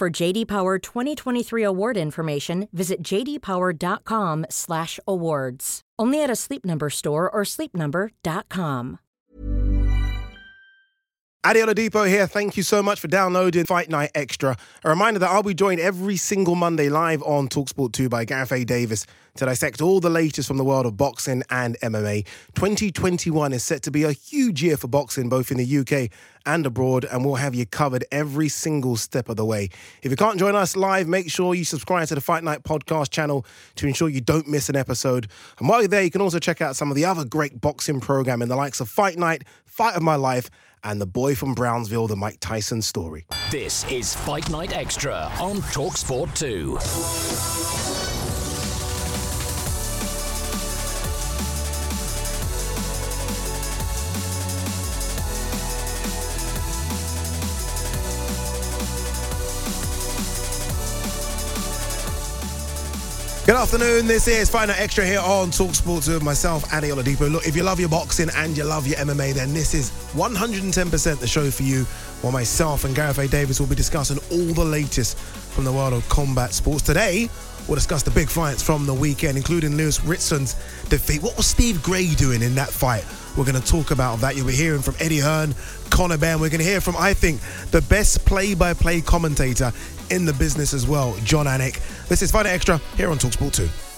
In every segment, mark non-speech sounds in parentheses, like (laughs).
For JD Power 2023 award information, visit jdpower.com/awards. Only at a Sleep Number store or sleepnumber.com. Adi Oladipo here. Thank you so much for downloading Fight Night Extra. A reminder that I'll be joined every single Monday live on Talksport 2 by Gareth A. Davis to dissect all the latest from the world of boxing and MMA. 2021 is set to be a huge year for boxing, both in the UK and abroad, and we'll have you covered every single step of the way. If you can't join us live, make sure you subscribe to the Fight Night podcast channel to ensure you don't miss an episode. And while you're there, you can also check out some of the other great boxing programming, the likes of Fight Night, Fight of My Life, and the boy from Brownsville, the Mike Tyson story. This is Fight Night Extra on Talksport 2. Good afternoon. This is Final Extra here on Talk Sports with myself, Adi Oladipo. Look, if you love your boxing and you love your MMA, then this is 110% the show for you. While myself and Gareth A. Davis will be discussing all the latest from the world of combat sports. Today, we'll discuss the big fights from the weekend, including Lewis Ritson's defeat. What was Steve Gray doing in that fight? We're going to talk about that. You'll be hearing from Eddie Hearn, Conor Benn. We're going to hear from, I think, the best play-by-play commentator in the business as well, Jon Anik. This is Night Extra here on Talksport 2.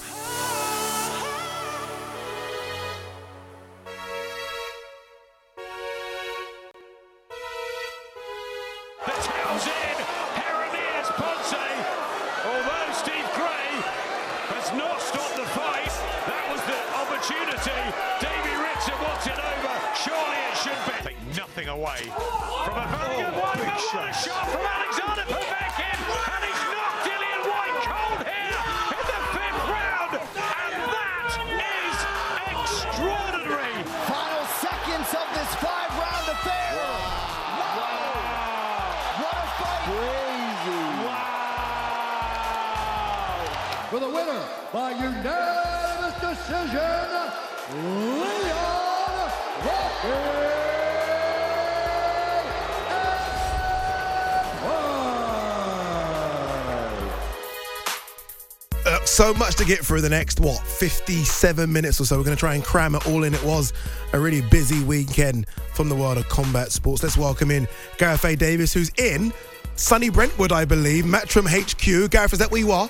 What a fight! Crazy! For the winner by unanimous decision, Leon Rocky Uh, so much to get through the next, what, 57 minutes or so. We're going to try and cram it all in. It was a really busy weekend from the world of combat sports. Let's welcome in Gareth A. Davis, who's in sunny Brentwood, I believe, Matchroom HQ. Gareth, is that where you are?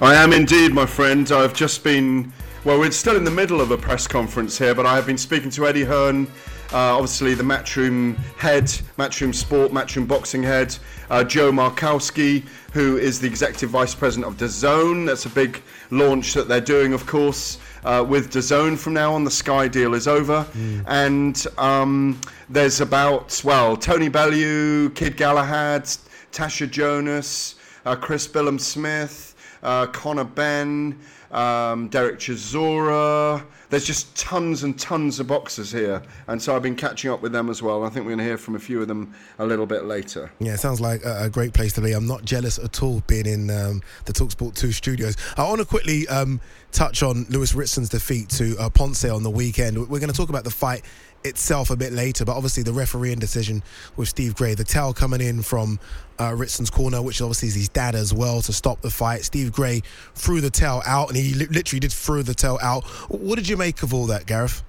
I am indeed, my friend. I've just been, well, we're still in the middle of a press conference here, but I have been speaking to Eddie Hearn, uh, obviously the Matchroom head, Matchroom Sport, Matchroom Boxing head, uh, Joe Markowski, who is the executive vice president of DAZN. That's a big launch that they're doing, of course, uh, with DAZN from now on. The Sky deal is over. And um, there's about, well, Tony Bellew, Kid Galahad, Tasha Jonas, uh, Chris Billam Smith, uh, Conor Benn, um, Derek Chisora. There's just tons and tons of boxers here, and so I've been catching up with them as well. I think we're going to hear from a few of them a little bit later. Yeah, it sounds like a, a great place to be. I'm not jealous at all being in um, the Talksport 2 studios. I want to quickly um, touch on Lewis Ritson's defeat to uh, Ponce on the weekend. We're going to talk about the fight itself a bit later, but obviously the refereeing decision with Steve Gray, the towel coming in from uh, Ritson's corner, which obviously is his dad as well, to stop the fight. Steve Gray threw the towel out, and he li- literally did throw the towel out. What did you make of all that, Gareth?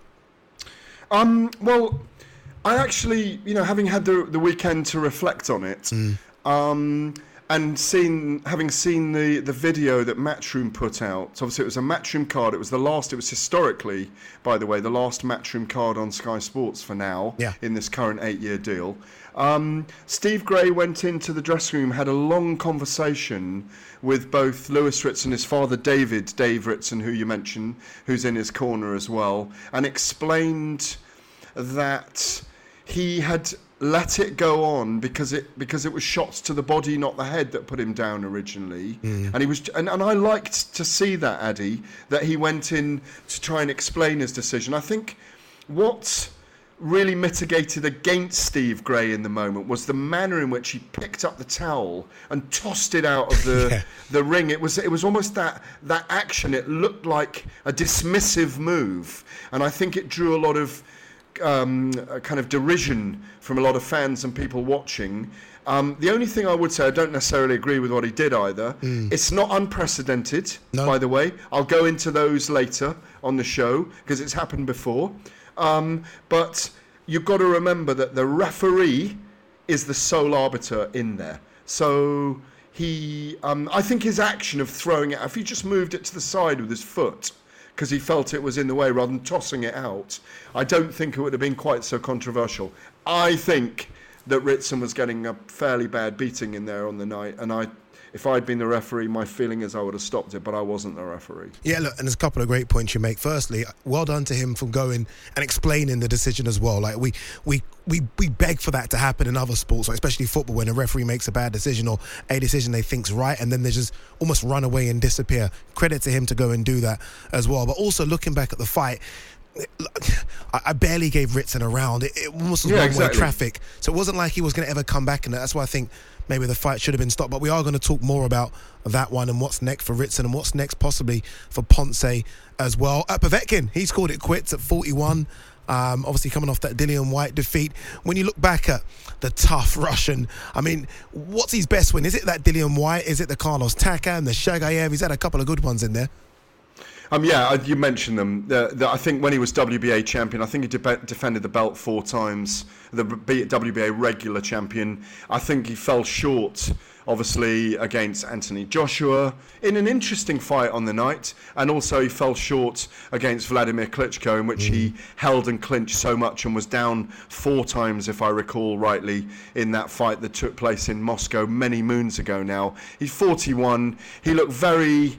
Um, well, I actually, you know, having had the, the weekend to reflect on it, um, and seen having seen the the video that Matchroom put out. Obviously, it was a Matchroom card. It was the last. It was historically, by the way, the last Matchroom card on Sky Sports for now Yeah. in this current eight-year deal. Um, Steve Gray went into the dressing room, had a long conversation with both Lewis Ritz and his father David, Dave Ritson, who you mentioned, who's in his corner as well, and explained that he had let it go on because it because it was shots to the body, not the head, that put him down originally. And he was and, and I liked to see that Adi that he went in to try and explain his decision. I think what really mitigated against Steve Gray in the moment was the manner in which he picked up the towel and tossed it out of the (laughs) Yeah. the ring. It was it was almost that that action. It looked like a dismissive move, and I think it drew a lot of um, a kind of derision from a lot of fans and people watching. Um, the only thing I would say, I don't necessarily agree with what he did either. It's not unprecedented, No. by the way. I'll go into those later on the show because it's happened before. Um, but you've got to remember that the referee is the sole arbiter in there. So he, um, I think his action of throwing it, if he just moved it to the side with his foot, because he felt it was in the way rather than tossing it out, I don't think it would have been quite so controversial. I think that Ritson was getting a fairly bad beating in there on the night, and I, if I'd been the referee, my feeling is I would have stopped it, but I wasn't the referee. Yeah, look, and there's a couple of great points you make. Firstly, well done to him for going and explaining the decision as well. Like we we we we beg for that to happen in other sports, especially football, when a referee makes a bad decision or a decision they think's right, and then they just almost run away and disappear. Credit to him to go and do that as well. But also looking back at the fight. I barely gave Ritson a round. It, almost was Yeah, one-way traffic, so it wasn't like he was going to ever come back. And that's why I think maybe the fight should have been stopped. But we are going to talk more about that one and what's next for Ritson and what's next possibly for Ponce as well. Uh, Povetkin, he's called it quits at 41. Um, obviously, coming off that Dillian Whyte defeat. When you look back at the tough (laughs) Russian, I mean, what's his best win? Is it that Dillian Whyte? Is it the Carlos Takam, the Chagaev? He's had a couple of good ones in there. Um, yeah, you mentioned them. The, the, I think when he was WBA champion, I think he de- defended the belt four times. The B- WBA regular champion. I think he fell short, obviously, against Anthony Joshua in an interesting fight on the night, and also he fell short against Vladimir Klitschko, in which he held and clinched so much and was down four times, if I recall rightly, in that fight that took place in Moscow many moons ago. Now he's 41. He looked very.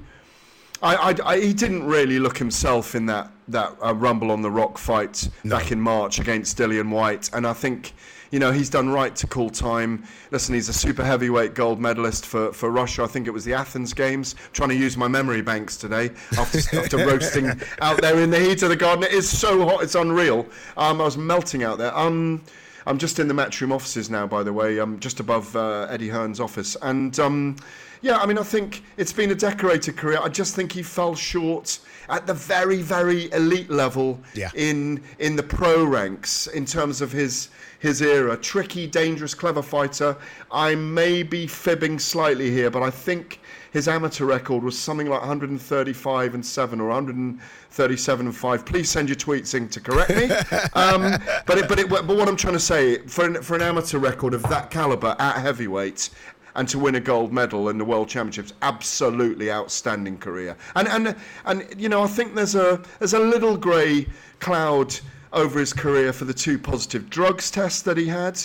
I, I, I, he didn't really look himself in that that uh, Rumble on the Rock fight back in March against Dillian Whyte, and I think you know he's done right to call time. Listen, he's a super heavyweight gold medalist for, for Russia. I think it was the Athens Games. trying to use my memory banks today after, (laughs) after roasting out there in the heat of the garden. It is so hot, it's unreal. Um, I was melting out there. Um, I'm just in the matchroom offices now, by the way. I'm just above uh, Eddie Hearn's office, and um, yeah, I mean, I think it's been a decorated career. I just think he fell short at the very, very elite level Yeah. in in the pro ranks in terms of his his era. Tricky, dangerous, clever fighter. I may be fibbing slightly here, but I think his amateur record was something like 135 and 7 or 137 and 5. Please send your tweets in to correct me. (laughs) um, but it, but it, but what I'm trying to say for an, for an amateur record of that caliber at heavyweight and to win a gold medal in the World Championships, absolutely outstanding career. And and and you know, I think there's a there's a little grey cloud over his career for the two positive drugs tests that he had.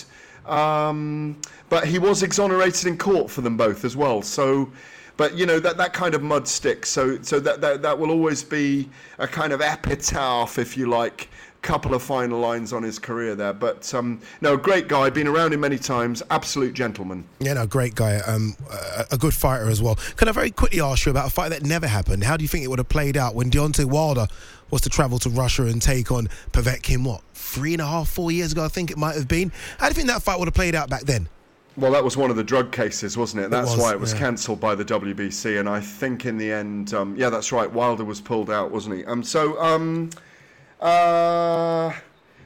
Um, but he was exonerated in court for them both as well. So, but you know that that kind of mud sticks. So so that that, that will always be a kind of epitaph, if you like. Couple of final lines on his career there, but um, no, great guy. Been around him many times. Absolute gentleman. Yeah, no, great guy. Um, a, a good fighter as well. Can I very quickly ask you about a fight that never happened? How do you think it would have played out when Deontay Wilder was to travel to Russia and take on Povetkin? What three and a half, four years ago? I think it might have been. How do you think that fight would have played out back then? Well, that was one of the drug cases, wasn't it? That's was, why it was yeah. cancelled by the WBC, and I think in the end, um, yeah, that's right. Wilder was pulled out, wasn't he? Um, so, um, uh,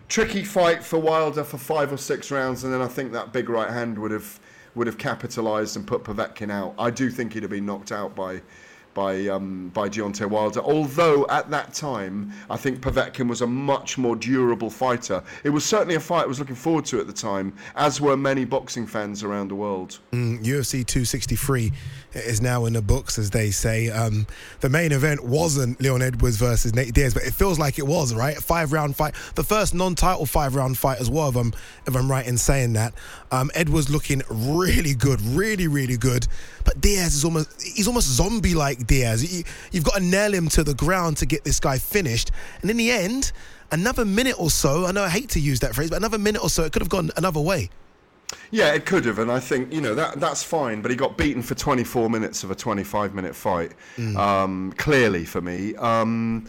tricky fight for Wilder for five or six rounds, and then I think that big right hand would have would have capitalised and put Povetkin out. I do think he'd have been knocked out by by um, by Deontay Wilder. Although at that time, I think Povetkin was a much more durable fighter. It was certainly a fight I was looking forward to at the time, as were many boxing fans around the world. Mm, UFC 263 is now in the books, as they say. Um, the main event wasn't Leon Edwards versus Nate Diaz, but it feels like it was, right? Five round fight, the first non-title five round fight as well. If I'm if I'm right in saying that, um, Edwards looking really good, really really good, but Diaz is almost he's almost zombie like Diaz. You, you've got to nail him to the ground to get this guy finished, and in the end. Another minute or so, I know I hate to use that phrase, but another minute or so, it could have gone another way. Yeah, it could have, and I think you know that that's fine. But he got beaten for 24 minutes of a 25 minute fight, mm. um, clearly for me. Um,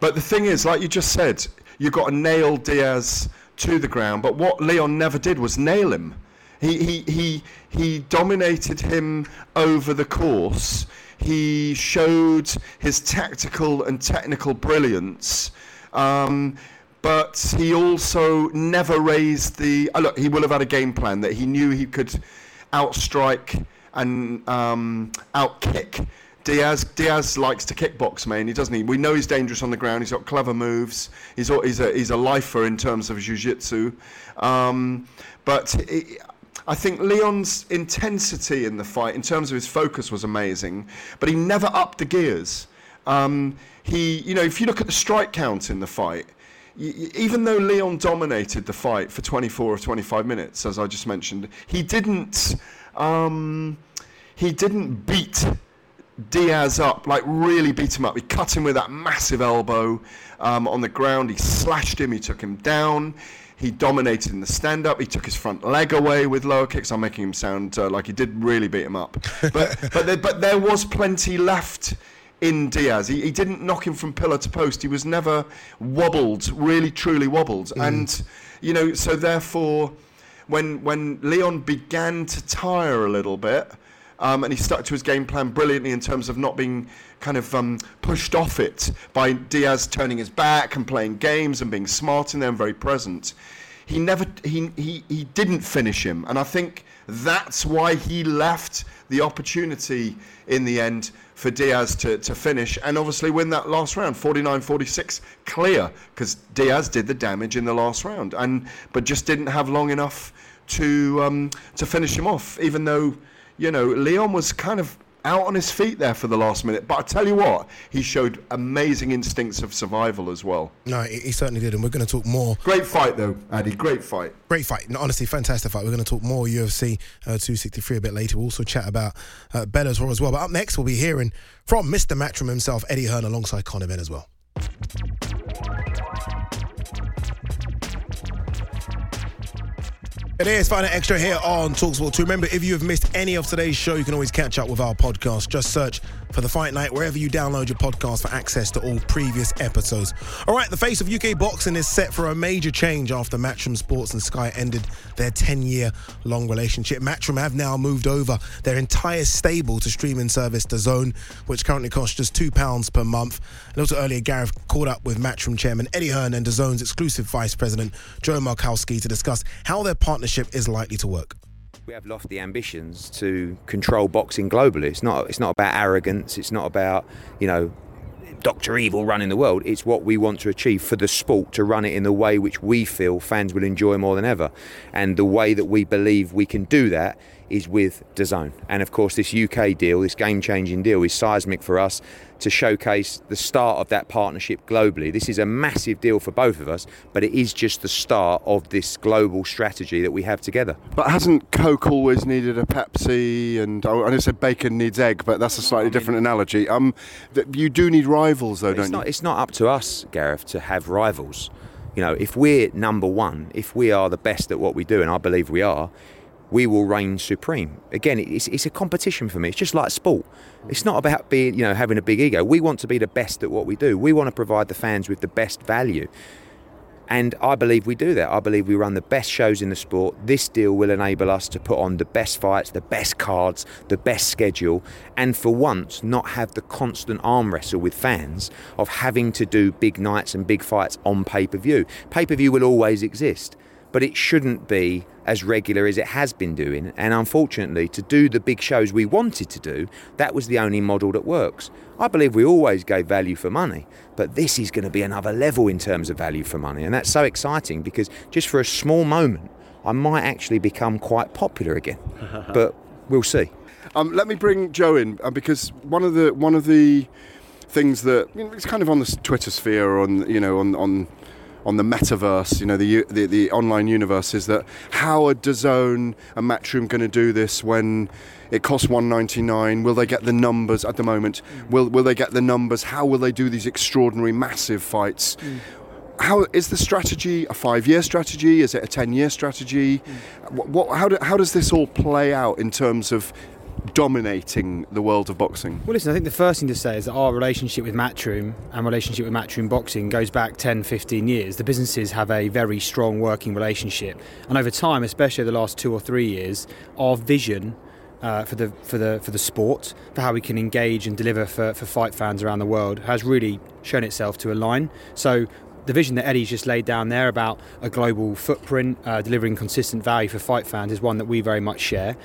but the thing is, like you just said, you've got to nail Diaz to the ground. But what Leon never did was nail him. He he he he dominated him over the course. He showed his tactical and technical brilliance. Um, but he also never raised the. Uh, look, he will have had a game plan that he knew he could outstrike and um, outkick. Diaz Diaz likes to kickbox, man. He doesn't. He? We know he's dangerous on the ground. He's got clever moves. He's he's a he's a lifer in terms of jiu-jitsu. Um, but I think Leon's intensity in the fight, in terms of his focus, was amazing. But he never upped the gears. Um, he, you know, if you look at the strike count in the fight, even though Leon dominated the fight for 24 or 25 minutes, as I just mentioned, he didn't um, he didn't beat Diaz up like really beat him up. He cut him with that massive elbow um, on the ground. He slashed him. He took him down. He dominated in the stand up. He took his front leg away with lower kicks. I'm making him sound uh, like he did really beat him up. But (laughs) but there, but there was plenty left in Diaz. He, he didn't knock him from pillar to post. He was never wobbled, really truly wobbled. Mm. And you know, so therefore, when when Leon began to tire a little bit. Um, and he stuck to his game plan brilliantly in terms of not being kind of um, pushed off it by Diaz turning his back and playing games and being smart in there and very present. He never he, he, he didn't finish him, and I think that's why he left the opportunity in the end for Diaz to, to finish and obviously win that last round 49 46 clear because Diaz did the damage in the last round and but just didn't have long enough to um, to finish him off even though you know Leon was kind of out on his feet there for the last minute. But I tell you what, he showed amazing instincts of survival as well. No, he certainly did, and we're going to talk more. Great fight, though, Adi. Great fight. Great fight. No, honestly, fantastic fight. We're going to talk more UFC uh, 263 a bit later. We'll also chat about uh, Bellator as well. But up next, we'll be hearing from Mr. Matchroom himself, Eddie Hearn, alongside Conor Benn as well. It is Night Extra here on Talksport 2. Remember, if you have missed any of today's show, you can always catch up with our podcast. Just search for the Fight Night wherever you download your podcast for access to all previous episodes. All right, the face of UK boxing is set for a major change after Matchroom Sports and Sky ended their 10 year long relationship. Matchroom have now moved over their entire stable to streaming service DAZN, which currently costs just £2 per month. A little earlier, Gareth caught up with Matchroom chairman Eddie Hearn and DAZN's exclusive vice president, Joe Markowski, to discuss how their partnership is likely to work. We have lofty ambitions to control boxing globally. It's not. It's not about arrogance. It's not about you know Dr. Evil running the world. It's what we want to achieve for the sport to run it in the way which we feel fans will enjoy more than ever. And the way that we believe we can do that is with DAZN. And of course, this UK deal, this game changing deal, is seismic for us to showcase the start of that partnership globally. This is a massive deal for both of us, but it is just the start of this global strategy that we have together. But hasn't Coke always needed a Pepsi? And I know said bacon needs egg, but that's a slightly different analogy. Um, you do need rivals, though, don't not, you? It's not up to us, Gareth, to have rivals. You know, if we're number one, if we are the best at what we do, and I believe we are, we will reign supreme. Again, it's, it's a competition for me. It's just like sport. It's not about being, you know, having a big ego. We want to be the best at what we do. We want to provide the fans with the best value. And I believe we do that. I believe we run the best shows in the sport. This deal will enable us to put on the best fights, the best cards, the best schedule, and for once not have the constant arm wrestle with fans of having to do big nights and big fights on pay per view. Pay per view will always exist but it shouldn't be as regular as it has been doing. And unfortunately, to do the big shows we wanted to do, that was the only model that works. I believe we always gave value for money, but this is going to be another level in terms of value for money. And that's so exciting because just for a small moment, I might actually become quite popular again. (laughs) but we'll see. Um, let me bring Joe in uh, because one of the one of the things that you know, it's kind of on the Twitter sphere on you know on on on the metaverse, you know, the, the, the online universe is that how are DAZN and Matchroom going to do this when it costs 199? Will they get the numbers at the moment? Will will they get the numbers? How will they do these extraordinary, massive fights? Mm. How is the strategy a five-year strategy? Is it a ten-year strategy? Mm. What, what, how, do, how does this all play out in terms of dominating the world of boxing? Well, listen, I think the first thing to say is that our relationship with Matchroom and relationship with Matchroom Boxing goes back 10, 15 years. The businesses have a very strong working relationship. And over time, especially the last two or three years, our vision uh, for the for the for the sport, for how we can engage and deliver for, for fight fans around the world, has really shown itself to align. So the vision that Eddie's just laid down there about a global footprint, uh, delivering consistent value for fight fans, is one that we very much share.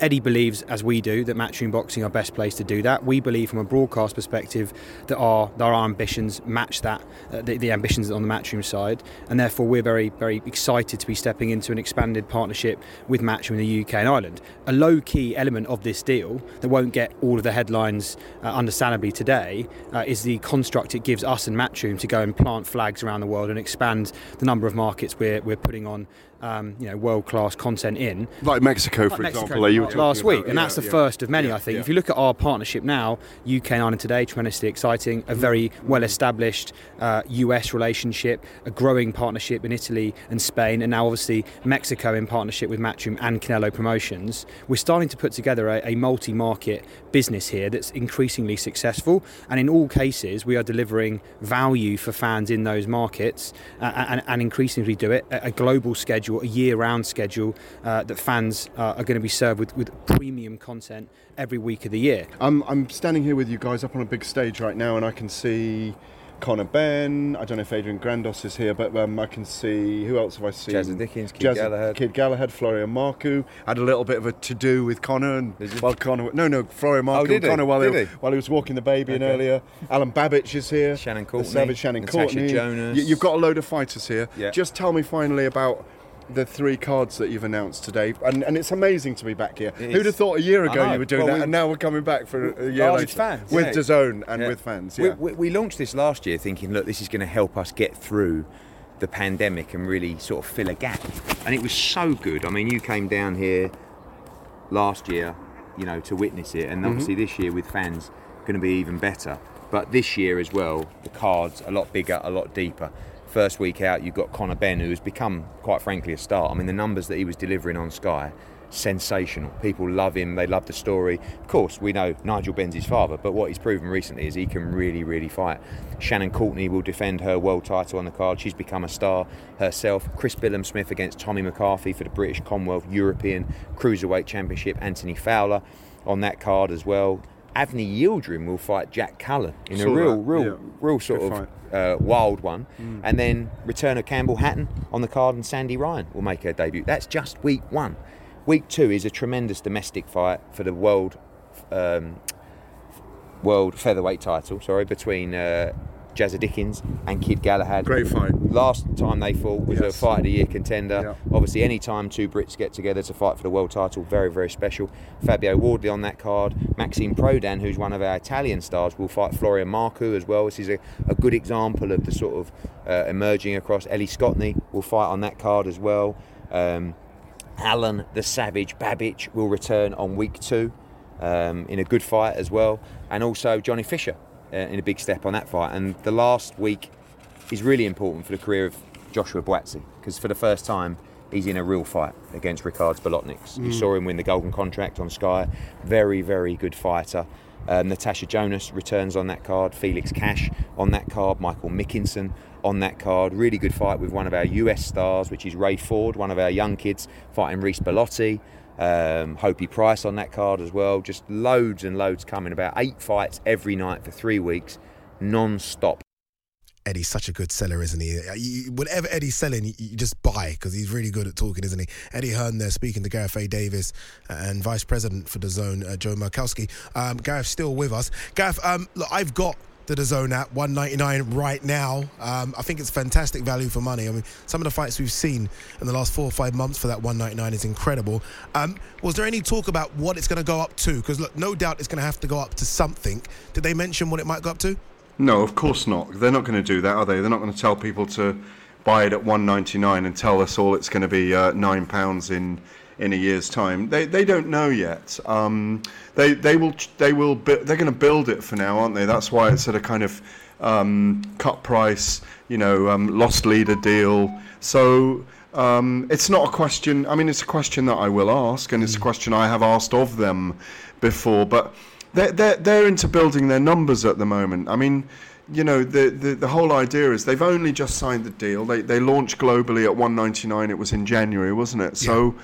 Eddie believes, as we do, that Matchroom Boxing are best placed to do that. We believe, from a broadcast perspective, that our that our ambitions match that uh, the, the ambitions on the Matchroom side, and therefore we're very very excited to be stepping into an expanded partnership with Matchroom in the UK and Ireland. A low key element of this deal that won't get all of the headlines, uh, understandably today, uh, is the construct it gives us and Matchroom to go and plant flags around the world and expand the number of markets we're we're putting on um, you know, world-class content in. Like Mexico, for Mexico example, you were talking last week, about. and Yeah, that's the yeah. first of many. Yeah, I think. If you look at our partnership now, UK and Ireland today, tremendously exciting. A very well-established uh, US relationship, a growing partnership in Italy and Spain, and now obviously Mexico in partnership with Matchroom and Canelo Promotions. We're starting to put together a, a multi-market business here that's increasingly successful, and in all cases, we are delivering value for fans in those markets, uh, and, and increasingly do it at a global schedule, a year-round schedule uh, that fans uh, are going to be served with, with premium content every week of the year. I'm, I'm standing here with you guys up on a big stage right now, and I can see Conor Benn. I don't know if Adrian Granados is here, but um, I can see who else have I seen? Jazza Dickens, Kid Galahad. Kid Galahad, Florian Marku. Had a little bit of a to do with Conor and Did you? well, Conor. No, no, Florian Marku. Oh, did and he? Conor while, Did he, he? while he was walking the baby in Okay. earlier. Alen Babic is here. Shannon The Courtenay, Savage Shannon Natasha Courtenay. Jonas. You, you've got a load of fighters here. Yeah. Just tell me finally about. The three cards that you've announced today, and, and it's amazing to be back here. It Who'd is. have thought a year ago you were doing Well, that, we- and now we're coming back for a year later with fans, with yeah. DAZN and Yeah. with fans. We- Yeah, We, we launched this last year thinking, look, this is going to help us get through the pandemic and really sort of fill a gap. And it was so good. I mean, you came down here last year, you know, to witness it, Mm-hmm. and obviously this year with fans, going to be even better. But this year as well, the cards a lot bigger, a lot deeper. First week out, you've got Conor Benn, who's become, quite frankly, a star. I mean, the numbers that he was delivering on Sky, sensational. People love him. They love the story. Of course, we know Nigel Benn's his father, but what he's proven recently is he can really, really fight. Shannon Courtenay will defend her world title on the card. She's become a star herself. Chris Billam Smith against Tommy McCarthy for the British Commonwealth European Cruiserweight Championship. Anthony Fowler on that card as well. Avni Yildirim will fight Jack Cullen in Saw a real, that, real, yeah. real sort Good of uh, wild one. And then return of Campbell Hatton on the card, and Sandy Ryan will make her debut. That's just week one. Week two is a tremendous domestic fight for the world um, world featherweight title. Sorry, between uh, Jazza Dickens and Kid Galahad. Great fight. Last time they fought was a Yes. fight of the year contender. Yeah. Obviously, any time two Brits get together to fight for the world title, very, very special. Fabio Wardley on that card. Maxime Prodan, who's one of our Italian stars, will fight Florian Marku as well. This is a, a good example of the sort of uh, emerging across. Ellie Scotney will fight on that card as well. Um, Alen the Savage Babic will return on week two um, in a good fight as well, and also Johnny Fisher uh, in a big step on that fight. And the last week is really important for the career of Joshua Buatsi because for the first time he's in a real fight against Ricards Bolotniks. You saw him win the Golden Contract on Sky. Very, very good fighter. Um, Natasha Jonas returns on that card. Felix Cash on that card. Michael McKinson on that card. Really good fight with one of our US stars, which is Ray Ford, one of our young kids fighting Reece Bellotti. Um, Hopey Price on that card as well. Just loads and loads coming. About eight fights every night for three weeks, non-stop. Eddie's such a good seller, isn't he? You, whatever Eddie's selling, you, you just buy because he's really good at talking, isn't he? Eddie Hearn there speaking to Gareth A. Davis and Vice President for DAZN, uh, Joe Markowski. Um, Gareth's still with us. Gareth, um, look, I've got the DAZN app, 199 right now. Um, I think it's fantastic value for money. I mean, some of the fights we've seen in the last four or five months for that 199 is incredible. Um, was there any talk about what it's going to go up to? Because look, no doubt it's going to have to go up to something. Did they mention what it might go up to? No, of course not. They're not going to do that, are they? They're not going to tell people to buy it at 199 and tell us all it's going to be uh, nine pounds in in a year's time. They they don't know yet. Um, they they will they will they're going to build it for now, aren't they? That's why it's at a kind of um, cut price, you know, um, lost leader deal. So. Um, it's not a question. I mean, it's a question that I will ask, and it's a question I have asked of them before. But they're, they're, they're into building their numbers at the moment. I mean, you know, the, the, the whole idea is they've only just signed the deal. They, they launched globally at 199. It was in January, wasn't it? So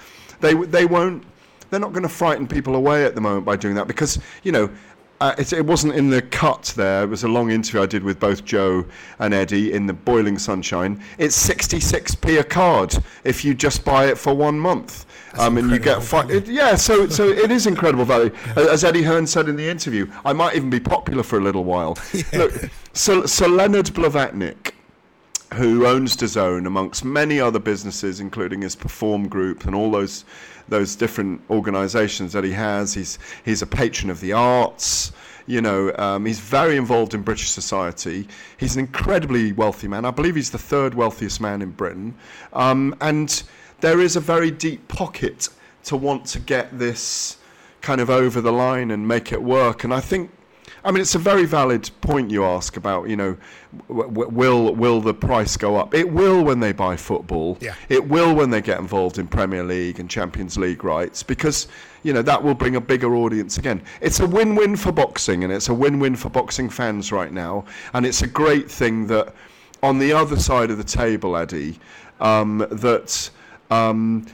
they, they won't, they're not going to frighten people away at the moment by doing that because, you know, uh, it, it wasn't in the cut there. It was a long interview I did with both Joe and Eddie in the boiling sunshine. It's 66p a card if you just buy it for one month. Um, and you get fi- it, yeah, so so it is incredible value. (laughs) As Eddie Hearn said in the interview, I might even be popular for a little while. (laughs) Look, so so Leonard Blavatnik, who owns DAZN amongst many other businesses, including his Perform Group and all those those different organisations that he has. He's he's a patron of the arts. You know, um, he's very involved in British society. He's an incredibly wealthy man. I believe he's the third wealthiest man in Britain. Um, and there is a very deep pocket to want to get this kind of over the line and make it work. And I think I mean, it's a very valid point you ask about, you know, w- w- will will the price go up? It will when they buy football. Yeah. It will when they get involved in Premier League and Champions League rights because, you know, that will bring a bigger audience again. It's a win-win for boxing and it's a win-win for boxing fans right now. And it's a great thing that on the other side of the table, Eddie, um, that um,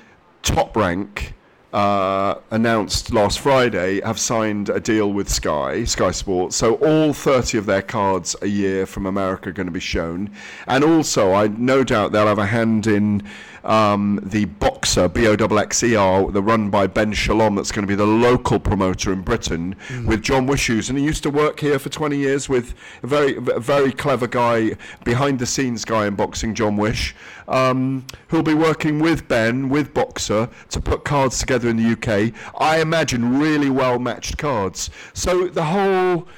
Top Rank uh, announced last Friday have signed a deal with Sky, Sky Sports. So all 30 of their cards a year from America are going to be shown. And also, I no doubt they'll have a hand in um, the Boxer, B O X E R, the run by Ben Shalom, that's going to be the local promoter in Britain with John Wischhusen. And he used to work here for 20 years with a very, very clever guy, behind the scenes guy in boxing, John Wish, um, who'll be working with Ben, with Boxer, to put cards together in the UK. I imagine really well matched cards. So the whole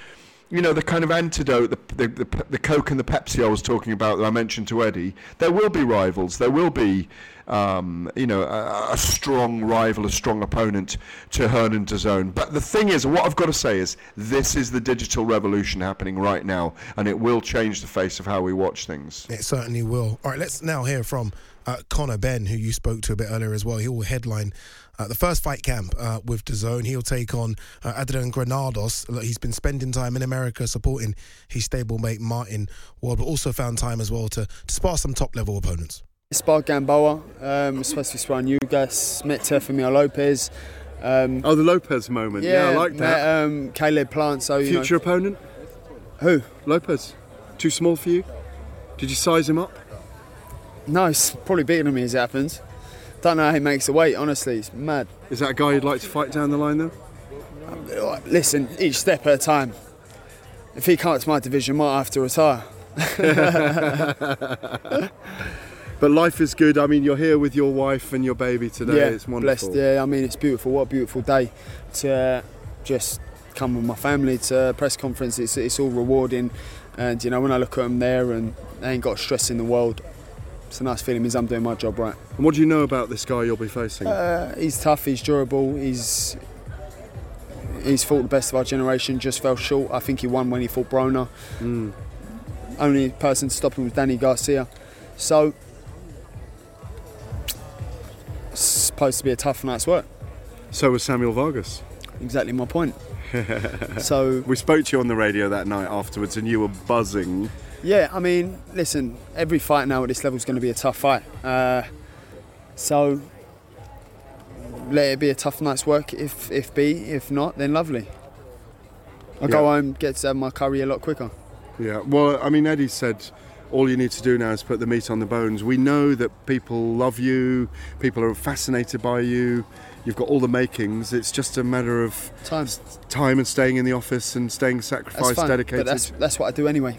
you know, the kind of antidote, the, the, the, the Coke and the Pepsi I was talking about that I mentioned to Eddie, there will be rivals. There will be, um, you know, a, a strong rival, a strong opponent to Hearn and DAZN. But the thing is, what I've got to say is, this is the digital revolution happening right now, and it will change the face of how we watch things. It certainly will. All right, let's now hear from uh, Conor Benn, who you spoke to a bit earlier as well. He will headline uh, the first fight camp uh, with DAZN. He'll take on uh, Adrian Granados. Look, he's been spending time in America supporting his stablemate Martin Ward, but also found time as well to, to spar some top level opponents. Spar Gamboa, um, supposed to be sparring you guys, met Teofimo Lopez. Um, oh, the Lopez moment. Yeah, I like met, that. Um, Caleb Plant. So you Future know, opponent? Who? Lopez. Too small for you? Did you size him up? No, he's probably beating me as it happens. Don't know how he makes the weight. Honestly, it's mad. Is that a guy you'd like to fight down the line, though? Listen, each step at a time. If he can't to my division, I might have to retire. (laughs) But life is good. I mean, you're here with your wife and your baby today. yeah, it's wonderful. blessed. Yeah, I mean, it's beautiful. What a beautiful day to just come with my family to a press conference. It's, it's all rewarding, and you know when I look at them there and they ain't got stress in the world. It's a nice feeling. Means I'm doing my job right. And what do you know about this guy you'll be facing? Uh, he's tough. He's durable. He's he's fought the best of our generation. Just fell short. I think he won when he fought Broner. Mm. Only person to stop him was Danny Garcia. So it's supposed to be a tough night's work. So was Samuel Vargas. Exactly my point. (laughs) so we spoke to you on the radio that night afterwards, and you were buzzing. Yeah, I mean, listen, every fight now at this level is going to be a tough fight. Uh, so let it be a tough night's work. If if be, if not, then lovely. I'll go home, get to have my curry a lot quicker. Yeah. Well, I mean, Eddie said all you need to do now is put the meat on the bones. We know that people love you, people are fascinated by you. You've got all the makings. It's just a matter of time, time, and staying in the office and staying That's sacrificed, fine, dedicated. but that's that's what I do anyway.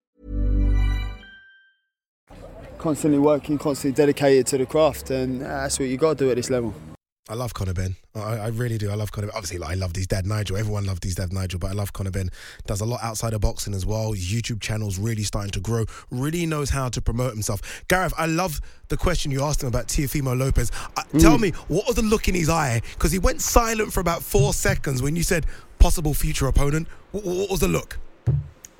Constantly working, constantly dedicated to the craft, and uh, that's what you got to do at this level. I love Conor Benn. I, I really do. I love Conor. Benn. Obviously, like, I love his dad Nigel. Everyone loved his dad Nigel, but I love Conor Benn. Does a lot outside of boxing as well. YouTube channel's really starting to grow. Really knows how to promote himself. Gareth, I love the question you asked him about Teofimo Lopez. Uh, Tell me, what was the look in his eye? Because he went silent for about four seconds when you said possible future opponent. What, what was the look?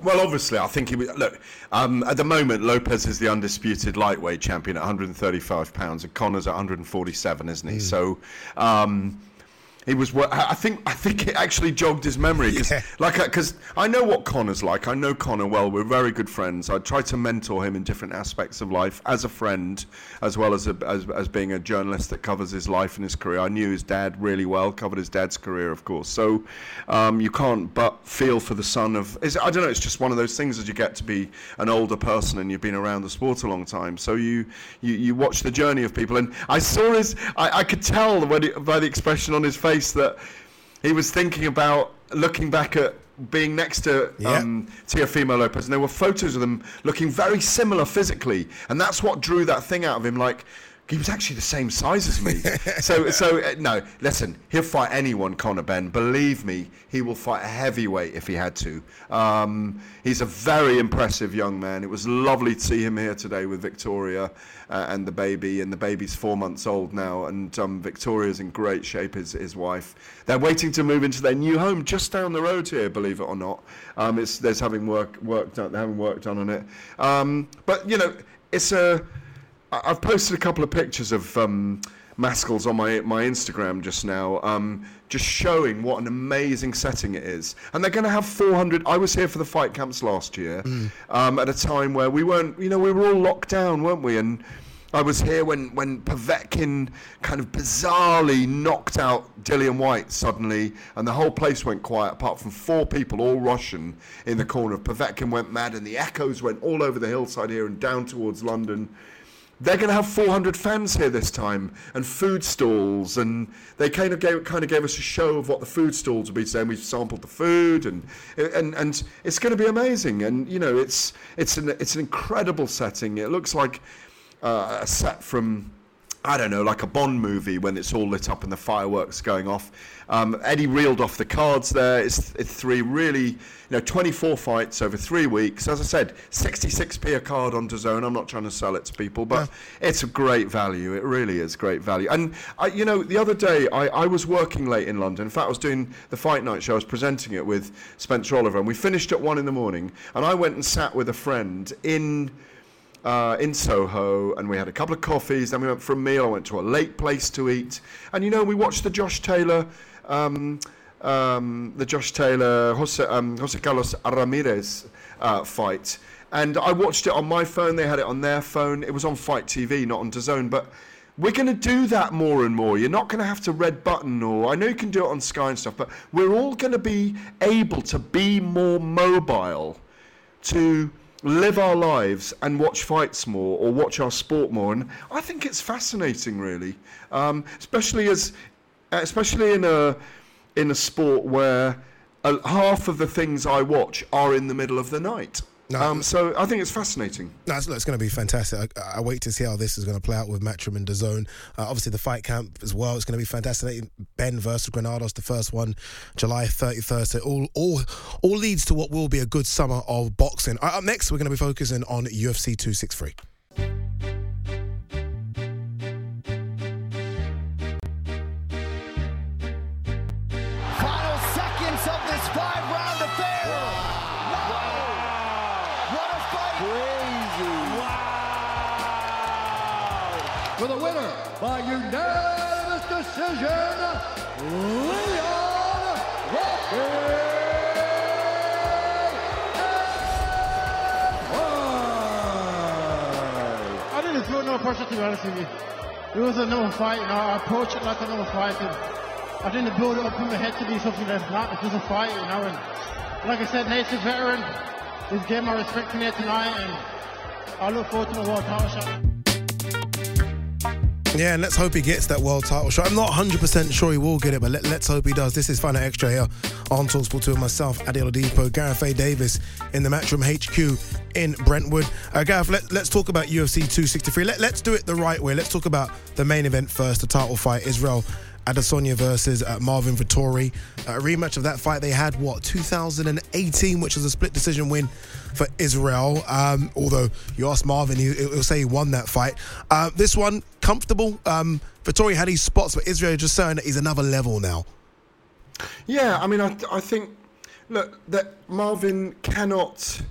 Well, obviously, I think he was. Look, um, at the moment, Lopez is the undisputed lightweight champion at 135 pounds, and Conor's at 147, isn't he? So, um, he was. I think. I think it actually jogged his memory because, like, because I know what Conor's like. I know Connor well. We're very good friends. I try to mentor him in different aspects of life as a friend, as well as a, as, as being a journalist that covers his life and his career. I knew his dad really well. Covered his dad's career, of course. So, um, you can't but feel for the son of. Is, I don't know. It's just one of those things as you get to be an older person and you've been around the sport a long time. So you you, you watch the journey of people. And I saw his. I, I could tell when by the expression on his face that he was thinking about looking back at being next to um, Teofimo Lopez, and there were photos of them looking very similar physically, and that's what drew that thing out of him. Like he was actually the same size as me. (laughs) so, so uh, no, listen, he'll fight anyone, Conor Benn. Believe me, he will fight a heavyweight if he had to. Um, he's a very impressive young man. It was lovely to see him here today with Victoria uh, and the baby, and the baby's four months old now, and um, Victoria's in great shape. His his wife. They're waiting to move into their new home just down the road here. Believe it or not, um, it's there's having work work done. They're having work done on it. Um, but you know, it's a. I've posted a couple of pictures of um, Maskell's on my my Instagram just now, um, just showing what an amazing setting it is. And they're going to have 400. I was here for the fight camps last year, um, at a time where we weren't, you know, we were all locked down, weren't we? And I was here when when Povetkin kind of bizarrely knocked out Dillian Whyte suddenly, and the whole place went quiet, apart from four people, all Russian, in the corner. Povetkin went mad, and the echoes went all over the hillside here and down towards London they're going to have 400 fans here this time and food stalls and they kind of gave kind of gave us a show of what the food stalls will be and we've sampled the food and and and it's going to be amazing and you know it's it's an it's an incredible setting. It looks like uh, a set from I don't know, like a Bond movie when it's all lit up and the fireworks going off. Um, Eddie reeled off the cards there. It's, it's three really, you know, 24 fights over three weeks. As I said, 66p a card on DAZN. I'm not trying to sell it to people, but it's a great value. It really is great value. And, I, you know, the other day I, I was working late in London. In fact, I was doing the Fight Night show. I was presenting it with Spencer Oliver, and we finished at one in the morning. And I went and sat with a friend in uh, in Soho, and we had a couple of coffees. Then we went for a meal. I went to a late place to eat, and you know, we watched the Josh Taylor, um, um, the Josh Taylor Jose, um, Jose Carlos Ramirez uh, fight, and I watched it on my phone. They had it on their phone. It was on Fight TV, not on DAZN, but. we're going to do that more and more. You're not going to have to red button, or I know you can do it on Sky and stuff, but we're all going to be able to be more mobile, to live our lives and watch fights more or watch our sport more. And I think it's fascinating, really, um, especially as, especially in a in a sport where uh, half of the things I watch are in the middle of the night. No. Um, so I think it's fascinating. No, it's, it's going to be fantastic. I, I wait to see how this is going to play out with Matchroom and DAZN. Uh, obviously, the fight camp as well. It's going to be fantastic. Benn versus Granados, the first one, July 31st. So all, all, all leads to what will be a good summer of boxing. Uh, up next, we're going to be focusing on UFC 263. Unanimous Leon Rocky. I didn't feel no pressure to be honest with you. It was a normal fight, know, I approached it like a normal fight and I didn't build it up in my head to be something that's not. It's just a fight, you know, and like I said, Nate's a veteran. He's getting my respect in here tonight and I look forward to the world title shot. Yeah, and let's hope he gets that world title shot. I'm not 100% sure he will get it, but let, us hope he does. This is Final Extra here on Talksport 2 with myself, Adi Oladipo, Gareth A. Davis in the Matchroom HQ in Brentwood. Uh, Gareth, let, us talk about UFC 263. Let, let's do it the right way. Let's talk about the main event first, the title fight, Israel Adesanya versus uh, Marvin Vettori. A rematch of that fight they had, what, 2018, which was a split decision win for Israel. Um, although you ask Marvin, he, will say he won that fight. Uh, this one, comfortable. Um, Vettori had his spots, but Israel just saying that he's another level now. Yeah, I mean, I, I think, look, that Marvin cannot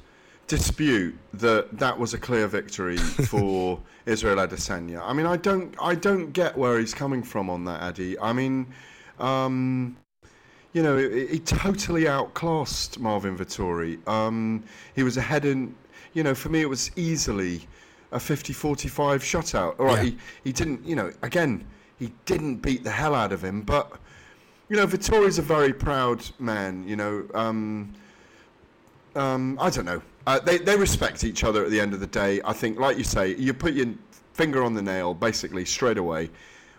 dispute that that was a clear victory (laughs) for Israel Adesanya. I mean, I don't, I don't get where he's coming from on that, Adi. I mean, um, you know, he, totally outclassed Marvin Vettori. Um, he was ahead in, you know, for me it was easily a 50-45 shutout. All right, yeah. he, he didn't, you know, again, he didn't beat the hell out of him, but, you know, Vettori's a very proud man, you know. Um, um, I don't know. Uh, they, they respect each other at the end of the day. I think, like you say, you put your finger on the nail basically straight away.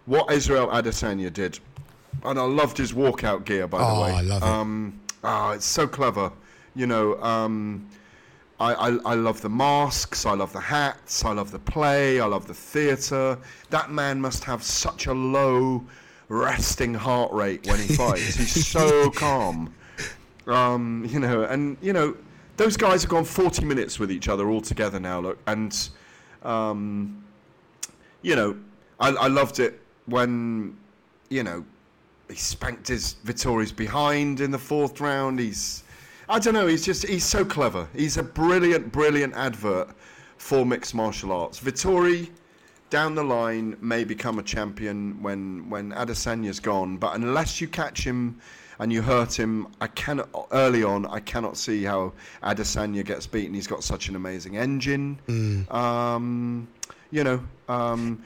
What Israel Adesanya did, and I loved his walkout gear, by oh, the way. I love um, it. Oh, it's so clever. You know, um, I, I, I love the masks, I love the hats, I love the play, I love the theatre. That man must have such a low resting heart rate when he (laughs) fights. He's so calm. Um, you know, and you know, those guys have gone 40 minutes with each other all together now. Look, and um, you know, I, I loved it when you know he spanked his Vettori's behind in the fourth round. He's I don't know. He's just he's so clever. He's a brilliant, brilliant advert for mixed martial arts. Vettori down the line may become a champion when when Adesanya's gone, but unless you catch him and you hurt him, I cannot early on. I cannot see how Adesanya gets beaten. He's got such an amazing engine. Mm. Um, you know, um,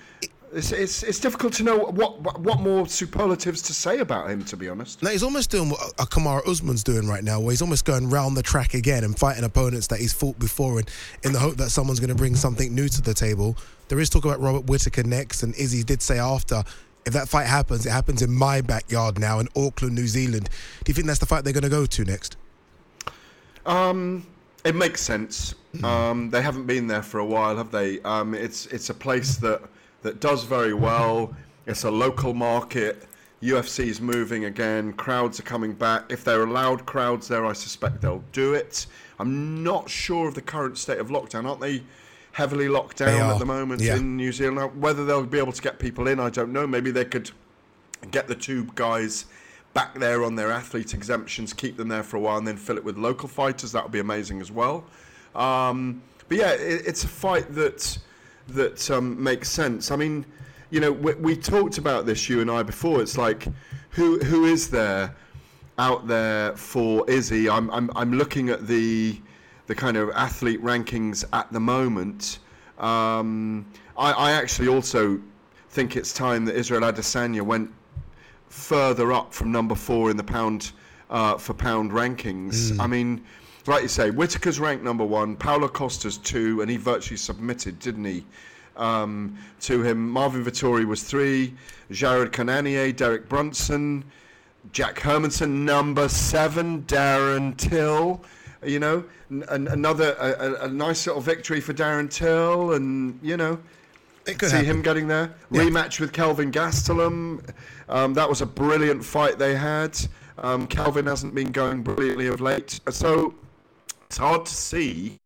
it's, it's, it's difficult to know what what more superlatives to say about him. To be honest, now he's almost doing what Kamaru Usman's doing right now, where he's almost going round the track again and fighting opponents that he's fought before, and in the hope that someone's going to bring something new to the table. There is talk about Robert Whitaker next, and Izzy did say after if that fight happens, it happens in my backyard now in Auckland, New Zealand. Do you think that's the fight they're going to go to next? Um, it makes sense. Um, they haven't been there for a while, have they? Um, it's it's a place that that does very well. It's a local market. UFC is moving again. Crowds are coming back. If they're allowed crowds there, I suspect they'll do it. I'm not sure of the current state of lockdown. Aren't they? Heavily locked down at the moment yeah. in New Zealand. Now, whether they'll be able to get people in, I don't know. Maybe they could get the two guys back there on their athlete exemptions, keep them there for a while, and then fill it with local fighters. That would be amazing as well. Um, but yeah, it, it's a fight that that um, makes sense. I mean, you know, we, we talked about this you and I before. It's like, who who is there out there for Izzy? I'm I'm I'm looking at the the kind of athlete rankings at the moment. Um, I, I, actually also think it's time that Israel Adesanya went further up from number four in the pound uh, for pound rankings. Mm. I mean, like you say, Whitaker's ranked number one, Paulo Costa's two, and he virtually submitted, didn't he? Um, to him, Marvin Vettori was three, Jared Cannonier, Derek Brunson, Jack Hermansson, number seven, Darren Till. You know, an- another a, a, nice little victory for Darren Till, and you know, see him getting there. Rematch with Kelvin Gastelum. Um, that was a brilliant fight they had. Um, Kelvin hasn't been going brilliantly of late, so it's hard to see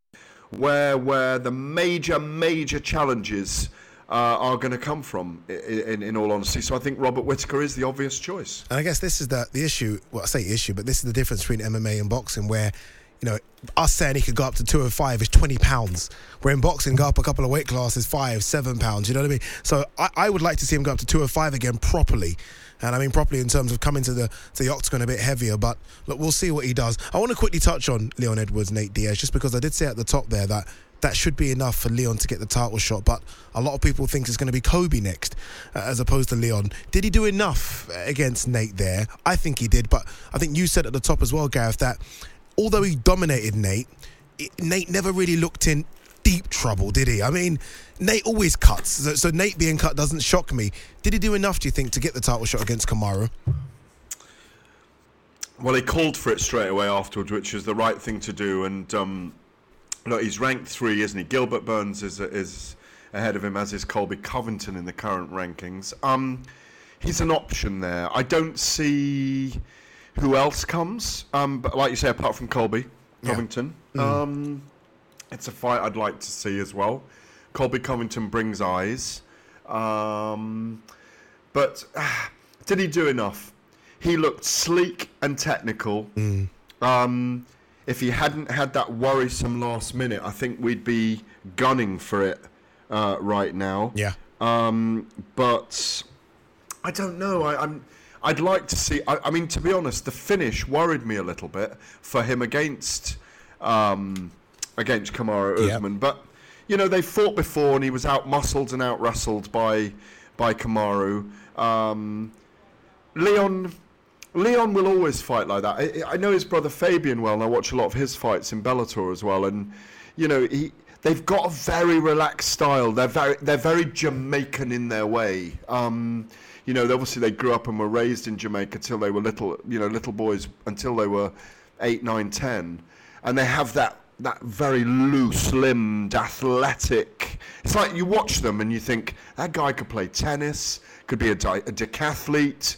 where where the major major challenges uh, are going to come from. In, in all honesty, so I think Robert Whitaker is the obvious choice. And I guess this is the the issue. Well, I say issue, but this is the difference between MMA and boxing, where you know us saying he could go up to 205 is 20 pounds, where in boxing go up a couple of weight classes, five, seven pounds. You know what I mean? So I, I would like to see him go up to 205 again properly. And I mean properly in terms of coming to the to the octagon a bit heavier, but look, we'll see what he does. I want to quickly touch on Leon Edwards, Nate Diaz, just because I did say at the top there that that should be enough for Leon to get the title shot. But a lot of people think it's going to be Colby next, uh, as opposed to Leon. Did he do enough against Nate there? I think he did. But I think you said at the top as well, Gareth, that although he dominated Nate, it, Nate never really looked in deep trouble, did he? I mean, Nate always cuts. So, so Nate being cut doesn't shock me. Did he do enough, do you think, to get the title shot against Kamaru? Well, he called for it straight away afterwards, which is the right thing to do. And um, look, he's ranked three, isn't he? Gilbert Burns is is ahead of him, as is Colby Covington in the current rankings. Um, he's an option there. I don't see who else comes. Um, but like you say, apart from Colby Covington, um, it's a fight I'd like to see as well. Colby Covington brings eyes. Um, but ah, (sighs) did he do enough? He looked sleek and technical. Um, if he hadn't had that worrisome last minute, I think we'd be gunning for it uh, right now. Yeah. Um, but I don't know. I, I'm. I'd like to see. I, I mean, to be honest, the finish worried me a little bit for him against um, against Kamaru Yep. But you know, they fought before, and he was out muscled and out wrestled by by Kamaru. Um, Leon. Leon will always fight like that. I, I know his brother Fabian well, and I watch a lot of his fights in Bellator as well. And you know, he they've got a very relaxed style. They're very they're very Jamaican in their way. Um, you know, obviously they grew up and were raised in Jamaica till they were little, you know, little boys until they were eight, nine, ten, and they have that that very loose limbed, athletic. It's like you watch them and you think that guy could play tennis, could be a, di- a decathlete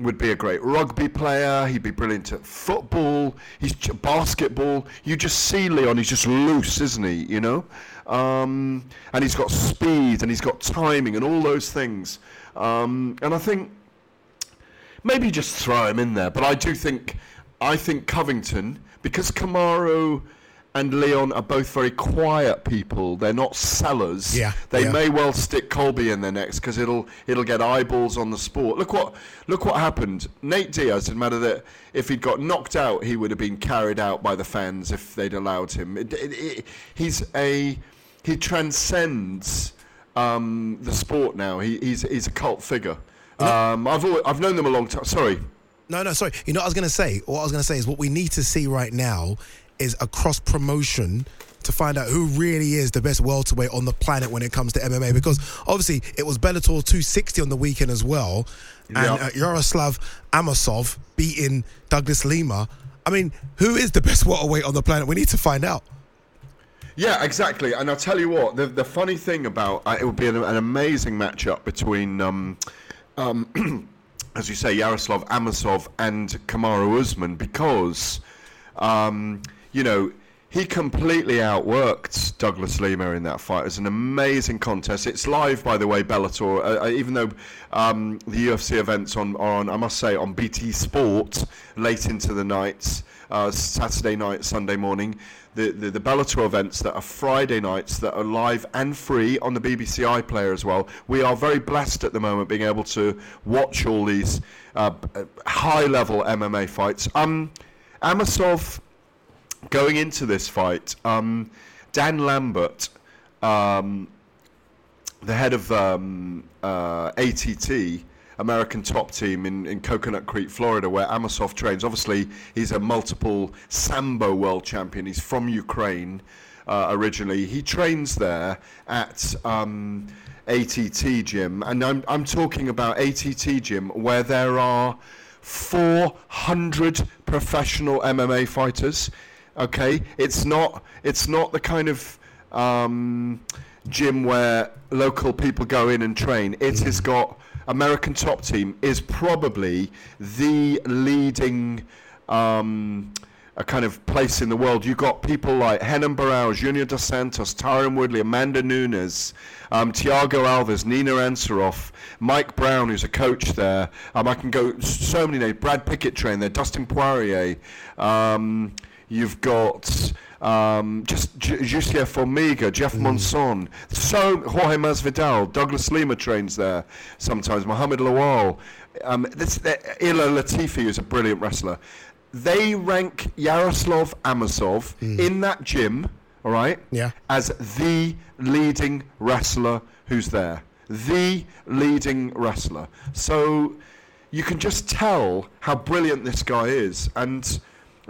would be a great rugby player. He'd be brilliant at football. He's basketball. You just see Leon. He's just loose, isn't he? You know, um, and he's got speed and he's got timing and all those things. Um, and I think maybe just throw him in there. But I do think, I think Covington because Kamaru and Leon are both very quiet people. They're not sellers. Yeah, They yeah. may well stick Colby in there next because it'll it'll get eyeballs on the sport. Look what look what happened. Nate Diaz. It matter that if he'd got knocked out, he would have been carried out by the fans if they'd allowed him. It, it, it, he's a he transcends um, the sport now. He, he's he's a cult figure. Um, I've always, I've known them a long time. Sorry. No, no, sorry. You know what I was going to say? What I was going to say is what we need to see right now is a cross promotion to find out who really is the best welterweight on the planet when it comes to MMA. Because obviously it was Bellator 260 on the weekend as well, and Yeah. uh, Yaroslav Amosov beating Douglas Lima. I mean, who is the best welterweight on the planet? We need to find out. Yeah, exactly. And I'll tell you what, the, the funny thing about uh, it would be an, an amazing matchup between, um, um, (clears throat) as you say, Yaroslav Amosov and Kamaru Usman because, um, you know, he completely outworked Douglas Lima in that fight. It was an amazing contest. It's live, by the way, Bellator. Uh, uh, even though um, the UFC events on are on, I must say, on BT Sport late into the nights, uh, Saturday night, Sunday morning. The, the the Bellator events that are Friday nights that are live and free on the BBC iPlayer as well. We are very blessed at the moment being able to watch all these uh, high level MMA fights. Um, Amosov going into this fight, um, Dan Lambert um, the head of um, uh, ATT, American top team in, in Coconut Creek, Florida, where Amosov trains. Obviously, he's a multiple Sambo world champion. He's from Ukraine uh, originally. He trains there at um, ATT gym, and I'm, I'm talking about ATT gym where there are 400 professional MMA fighters. Okay, it's not it's not the kind of um, gym where local people go in and train. It has got American Top Team is probably the leading. Um, a kind of place in the world. You've got people like Renan Barão, Junior Dos Santos, Tyron Woodley, Amanda Nunes, um, Thiago Alves, Nina Ansaroff, Mike Brown, who's a coach there. Um, I can go so many names. Brad Pickett train there, Dustin Poirier. Um, you've got um, just Jussier Formiga, Jeff Monson, so Jorge Masvidal, Douglas Lima trains there sometimes, Mohamed Lawal. Um, this, uh, Ilir Latifi, who's a brilliant wrestler they rank Yaroslav Amosov in that gym, all right? Yeah. As the leading wrestler who's there. The leading wrestler. So you can just tell how brilliant this guy is. And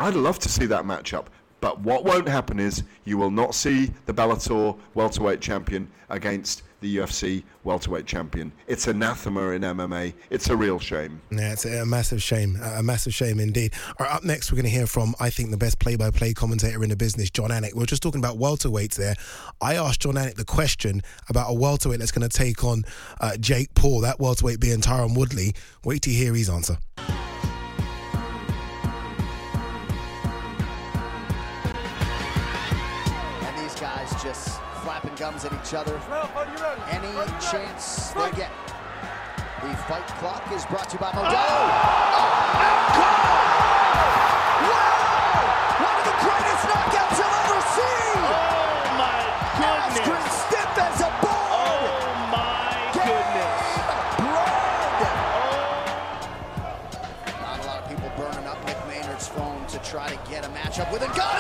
I'd love to see that matchup. But what won't happen is you will not see the Bellator welterweight champion against the UFC welterweight champion. It's anathema in MMA. It's a real shame. Yeah, it's a massive shame. A massive shame indeed. All right, up next, we're going to hear from, I think, the best play by play commentator in the business, Jon Anik. We are just talking about welterweights there. I asked Jon Anik the question about a welterweight that's going to take on uh, Jake Paul, that welterweight being Tyron Woodley. Wait to hear his answer. Gums at each other. Any chance they get. The fight clock is brought to you by Modelo. Oh, oh Wow! One of the greatest knockouts you'll ever see! Oh my goodness! Askren stiff as a board! Oh my goodness! Oh. Not a lot of people burning up Mick Maynard's phone to try to get a matchup with Ngannou. Oh,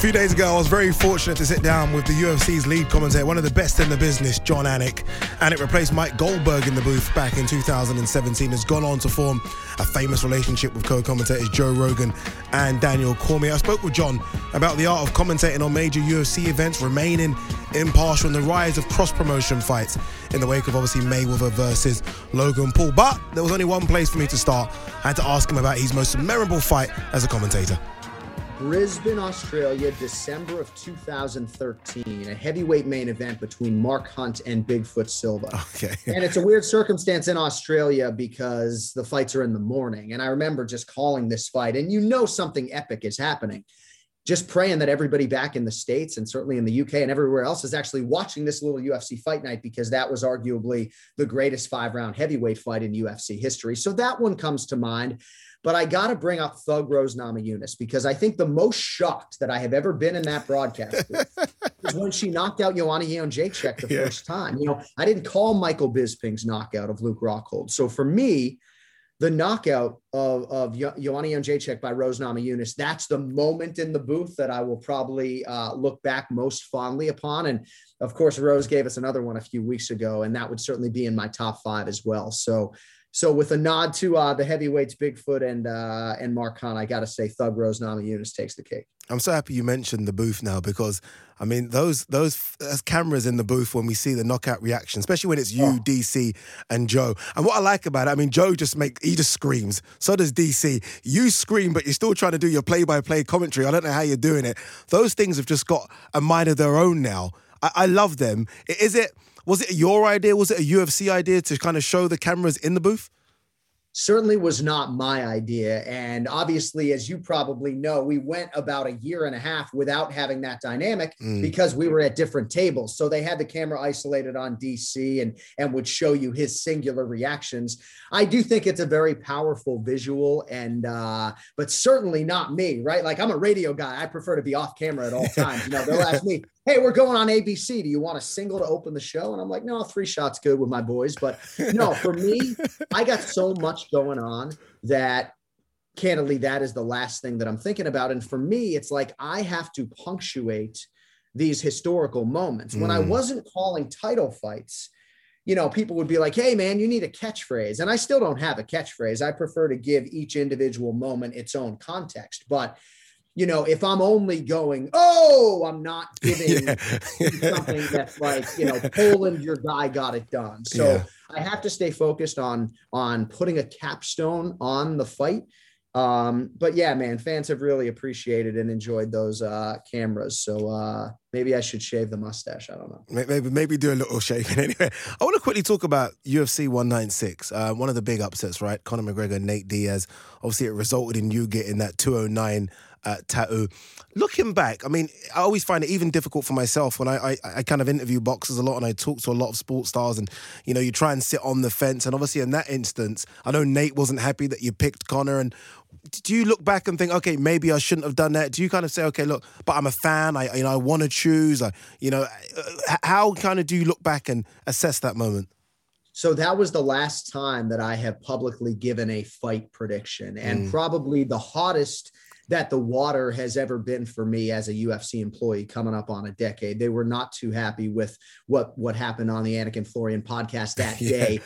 A few days ago, I was very fortunate to sit down with the UFC's lead commentator, one of the best in the business, Jon Anik. Anik replaced Mike Goldberg in the booth back in 2017, has gone on to form a famous relationship with co-commentators Joe Rogan and Daniel Cormier. I spoke with John about the art of commentating on major UFC events, remaining impartial, and the rise of cross-promotion fights in the wake of obviously Mayweather versus Logan Paul. But there was only one place for me to start. I had to ask him about his most memorable fight as a commentator. Brisbane, Australia, December of 2013, a heavyweight main event between Mark Hunt and Bigfoot Silva. Okay. and it's a weird circumstance in Australia because the fights are in the morning. And I remember just calling this fight, and you know something epic is happening. Just praying that everybody back in the States and certainly in the UK and everywhere else is actually watching this little UFC fight night because that was arguably the greatest five round heavyweight fight in UFC history. So that one comes to mind. But I got to bring up Thug Rose Namajunas because I think the most shocked that I have ever been in that broadcast (laughs) was when she knocked out Joanna Jędrzejczyk the (laughs) Yeah. first time. You know, I didn't call Michael Bisping's knockout of Luke Rockhold. So for me, the knockout of, of Jo- Joanna Jędrzejczyk by Rose Namajunas, that's the moment in the booth that I will probably uh, look back most fondly upon. And of course, Rose gave us another one a few weeks ago, and that would certainly be in my top five as well. So so with a nod to uh, the heavyweights, Bigfoot and uh, and Mark Hunt, I got to say Thug Rose Namajunas takes the cake. I'm so happy you mentioned the booth now because I mean those those those cameras in the booth when we see the knockout reaction, especially when it's you, DC, and Joe. And what I like about it, I mean, Joe just make he just screams. So does DC. You scream, but you're still trying to do your play-by-play commentary. I don't know how you're doing it. Those things have just got a mind of their own now. I, I love them. Is it? Was it your idea? Was it a UFC idea to kind of show the cameras in the booth? certainly was not my idea. And obviously, as you probably know, we went about a year and a half without having that dynamic Mm. because we were at different tables. So they had the camera isolated on DC and, and would show you his singular reactions. I do think it's a very powerful visual and uh, but certainly not me, right? Like I'm a radio guy. I prefer to be off camera at all (laughs) times. You know, they'll ask me, hey, we're going on ABC. Do you want a single to open the show? And I'm like, no, three shots good with my boys. But no, for me, (laughs) I got so much going on that candidly, that is the last thing that I'm thinking about. And for me, it's like I have to punctuate these historical moments. When I Mm. wasn't calling title fights, you know, people would be like, hey, man, you need a catchphrase. And I still don't have a catchphrase. I prefer to give each individual moment its own context. But, you know, if I'm only going, oh, I'm not (laughs) giving something that's like, you know, Poland, your guy got it done. So Yeah. I have to stay focused on on putting a capstone on the fight. Um, but yeah, man, fans have really appreciated and enjoyed those uh cameras. So uh maybe I should shave the mustache. I don't know. Maybe maybe do a little (laughs) shaving anyway. I want to quickly talk about UFC 196. Uh, one of the big upsets, right? Conor McGregor, Nate Diaz. Obviously, it resulted in you getting that 209 uh, tattoo. Looking back, I mean, I always find it even difficult for myself when I, I I kind of interview boxers a lot and I talk to a lot of sports stars, and you know, you try and sit on the fence. And obviously, in that instance, I know Nate wasn't happy that you picked Conor and do you look back and think, okay, maybe I shouldn't have done that? Do you kind of say, okay, look, but I'm a fan. I, you know, I want to choose. I, you know, how kind of do you look back and assess that moment? So that was the last time that I have publicly given a fight prediction, and Mm. probably the hottest that the water has ever been for me as a UFC employee coming up on a decade. They were not too happy with what what happened on the Anik and Florian podcast that (laughs) Yeah. day.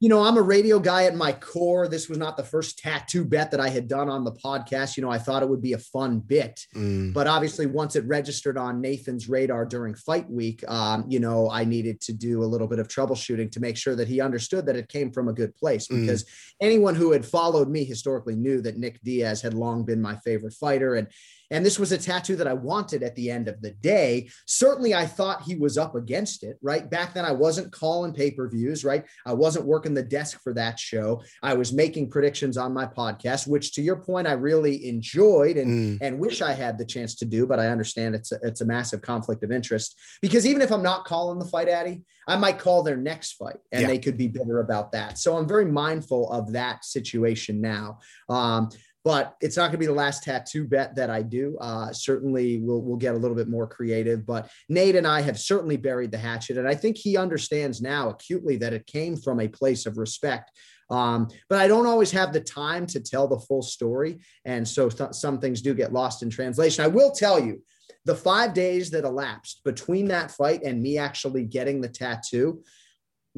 You know, I'm a radio guy at my core. This was not the first tattoo bet that I had done on the podcast. You know, I thought it would be a fun bit. Mm. But obviously, once it registered on Nathan's radar during fight week, um, you know, I needed to do a little bit of troubleshooting to make sure that he understood that it came from a good place. Mm. Because anyone who had followed me historically knew that Nick Diaz had long been my favorite fighter. And and this was a tattoo that I wanted at the end of the day. Certainly, I thought he was up against it, right? Back then, I wasn't calling pay per views, right? I wasn't working the desk for that show. I was making predictions on my podcast, which to your point, I really enjoyed and, Mm. and wish I had the chance to do, but I understand it's a, it's a massive conflict of interest because even if I'm not calling the fight, Adi, I might call their next fight and Yeah. they could be bitter about that. So I'm very mindful of that situation now. Um, but it's not going to be the last tattoo bet that I do. Uh, certainly, we'll we'll get a little bit more creative. But Nate and I have certainly buried the hatchet, and I think he understands now acutely that it came from a place of respect. Um, but I don't always have the time to tell the full story, and so th- some things do get lost in translation. I will tell you, the five days that elapsed between that fight and me actually getting the tattoo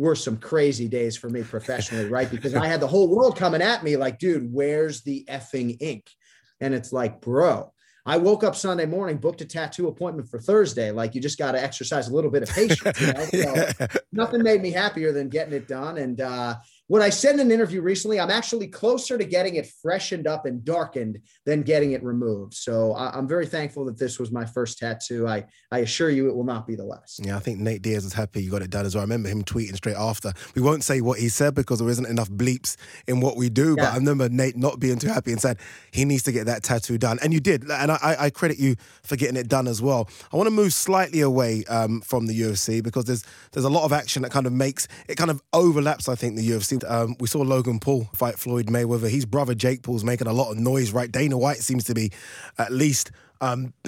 were some crazy days for me professionally, right? Because I had the whole world coming at me like, dude, where's the effing ink? And it's like, bro, I woke up Sunday morning, booked a tattoo appointment for Thursday. Like, you just got to exercise a little bit of patience. You know? (laughs) So nothing made me happier than getting it done. And uh, what I said in an interview recently, I'm actually closer to getting it freshened up and darkened than getting it removed. So I- I'm very thankful that this was my first tattoo. I, I assure you it will not be the last. Yeah, I think Nate Diaz was happy you got it done as well. I remember him tweeting straight after. We won't say what he said because there isn't enough bleeps in what we do, but I remember Nate not being too happy and said he needs to get that tattoo done. And you did. And I, I- I credit you for getting it done as well. I want to move slightly away um, from the UFC because there's there's a lot of action that kind of makes it kind of overlaps, I think, the UFC. Um, we saw Logan Paul fight Floyd Mayweather. His brother Jake Paul's making a lot of noise, right? Dana White seems to be at least. Um, (laughs)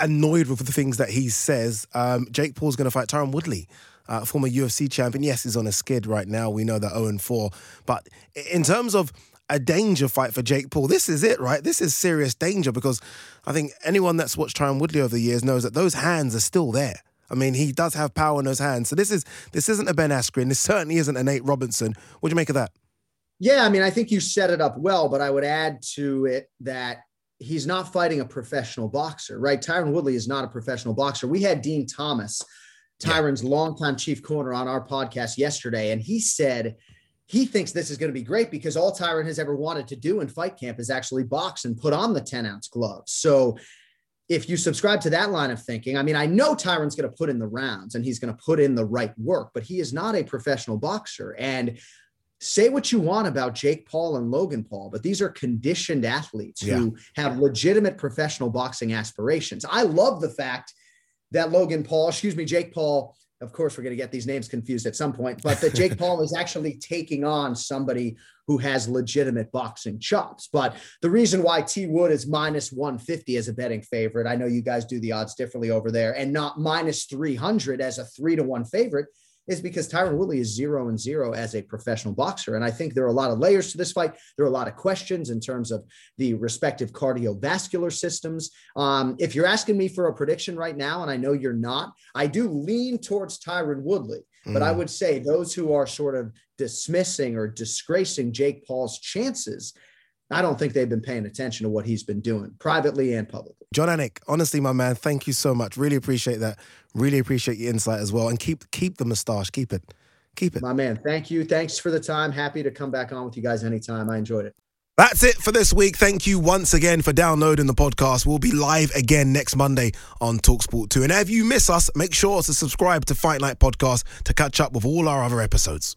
annoyed with the things that he says. Um, Jake Paul's going to fight Tyron Woodley, uh, former UFC champion. Yes, he's on a skid right now. We know that 0 4. But in terms of a danger fight for Jake Paul, this is it, right? This is serious danger because I think anyone that's watched Tyron Woodley over the years knows that those hands are still there. I mean, he does have power in those hands. So this is this isn't a Ben Askren. This certainly isn't a Nate Robinson. What do you make of that? Yeah, I mean, I think you set it up well, but I would add to it that he's not fighting a professional boxer, right? Tyron Woodley is not a professional boxer. We had Dean Thomas, Tyron's longtime chief corner, on our podcast yesterday, and he said he thinks this is going to be great because all Tyron has ever wanted to do in fight camp is actually box and put on the 10 ounce gloves. So if you subscribe to that line of thinking, I mean, I know Tyron's going to put in the rounds and he's going to put in the right work, but he is not a professional boxer. And say what you want about Jake Paul and Logan Paul, but these are conditioned athletes who have legitimate professional boxing aspirations. I love the fact that Logan Paul, excuse me, Jake Paul, of course, we're going to get these names confused at some point, but that Jake (laughs) Paul is actually taking on somebody who has legitimate boxing chops. But the reason why T Wood is minus 150 as a betting favorite, I know you guys do the odds differently over there, and not minus 300 as a three to one favorite is because Tyron Woodley is zero and zero as a professional boxer. And I think there are a lot of layers to this fight. There are a lot of questions in terms of the respective cardiovascular systems. Um, if you're asking me for a prediction right now, and I know you're not, I do lean towards Tyron Woodley. But I Mm. would say those who are sort of dismissing or disgracing Jake Paul's chances, I don't think they've been paying attention to what he's been doing privately and publicly. Jon Anik, honestly, my man, thank you so much. Really appreciate that. Really appreciate your insight as well. And keep keep the moustache. Keep it. Keep it. My man, thank you. Thanks for the time. Happy to come back on with you guys anytime. I enjoyed it. That's it for this week. Thank you once again for downloading the podcast. We'll be live again next Monday on Talksport 2. And if you miss us, make sure to subscribe to Fight Night Podcast to catch up with all our other episodes.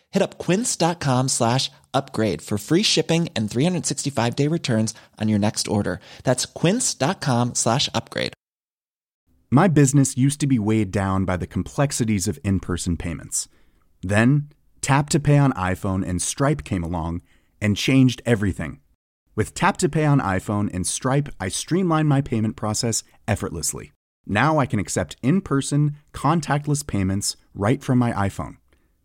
Hit up quince.com slash upgrade for free shipping and 365 day returns on your next order. That's quince.com slash upgrade. My business used to be weighed down by the complexities of in person payments. Then, Tap to Pay on iPhone and Stripe came along and changed everything. With Tap to Pay on iPhone and Stripe, I streamlined my payment process effortlessly. Now I can accept in person, contactless payments right from my iPhone.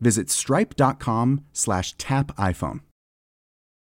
visit stripe.com/tapiphone.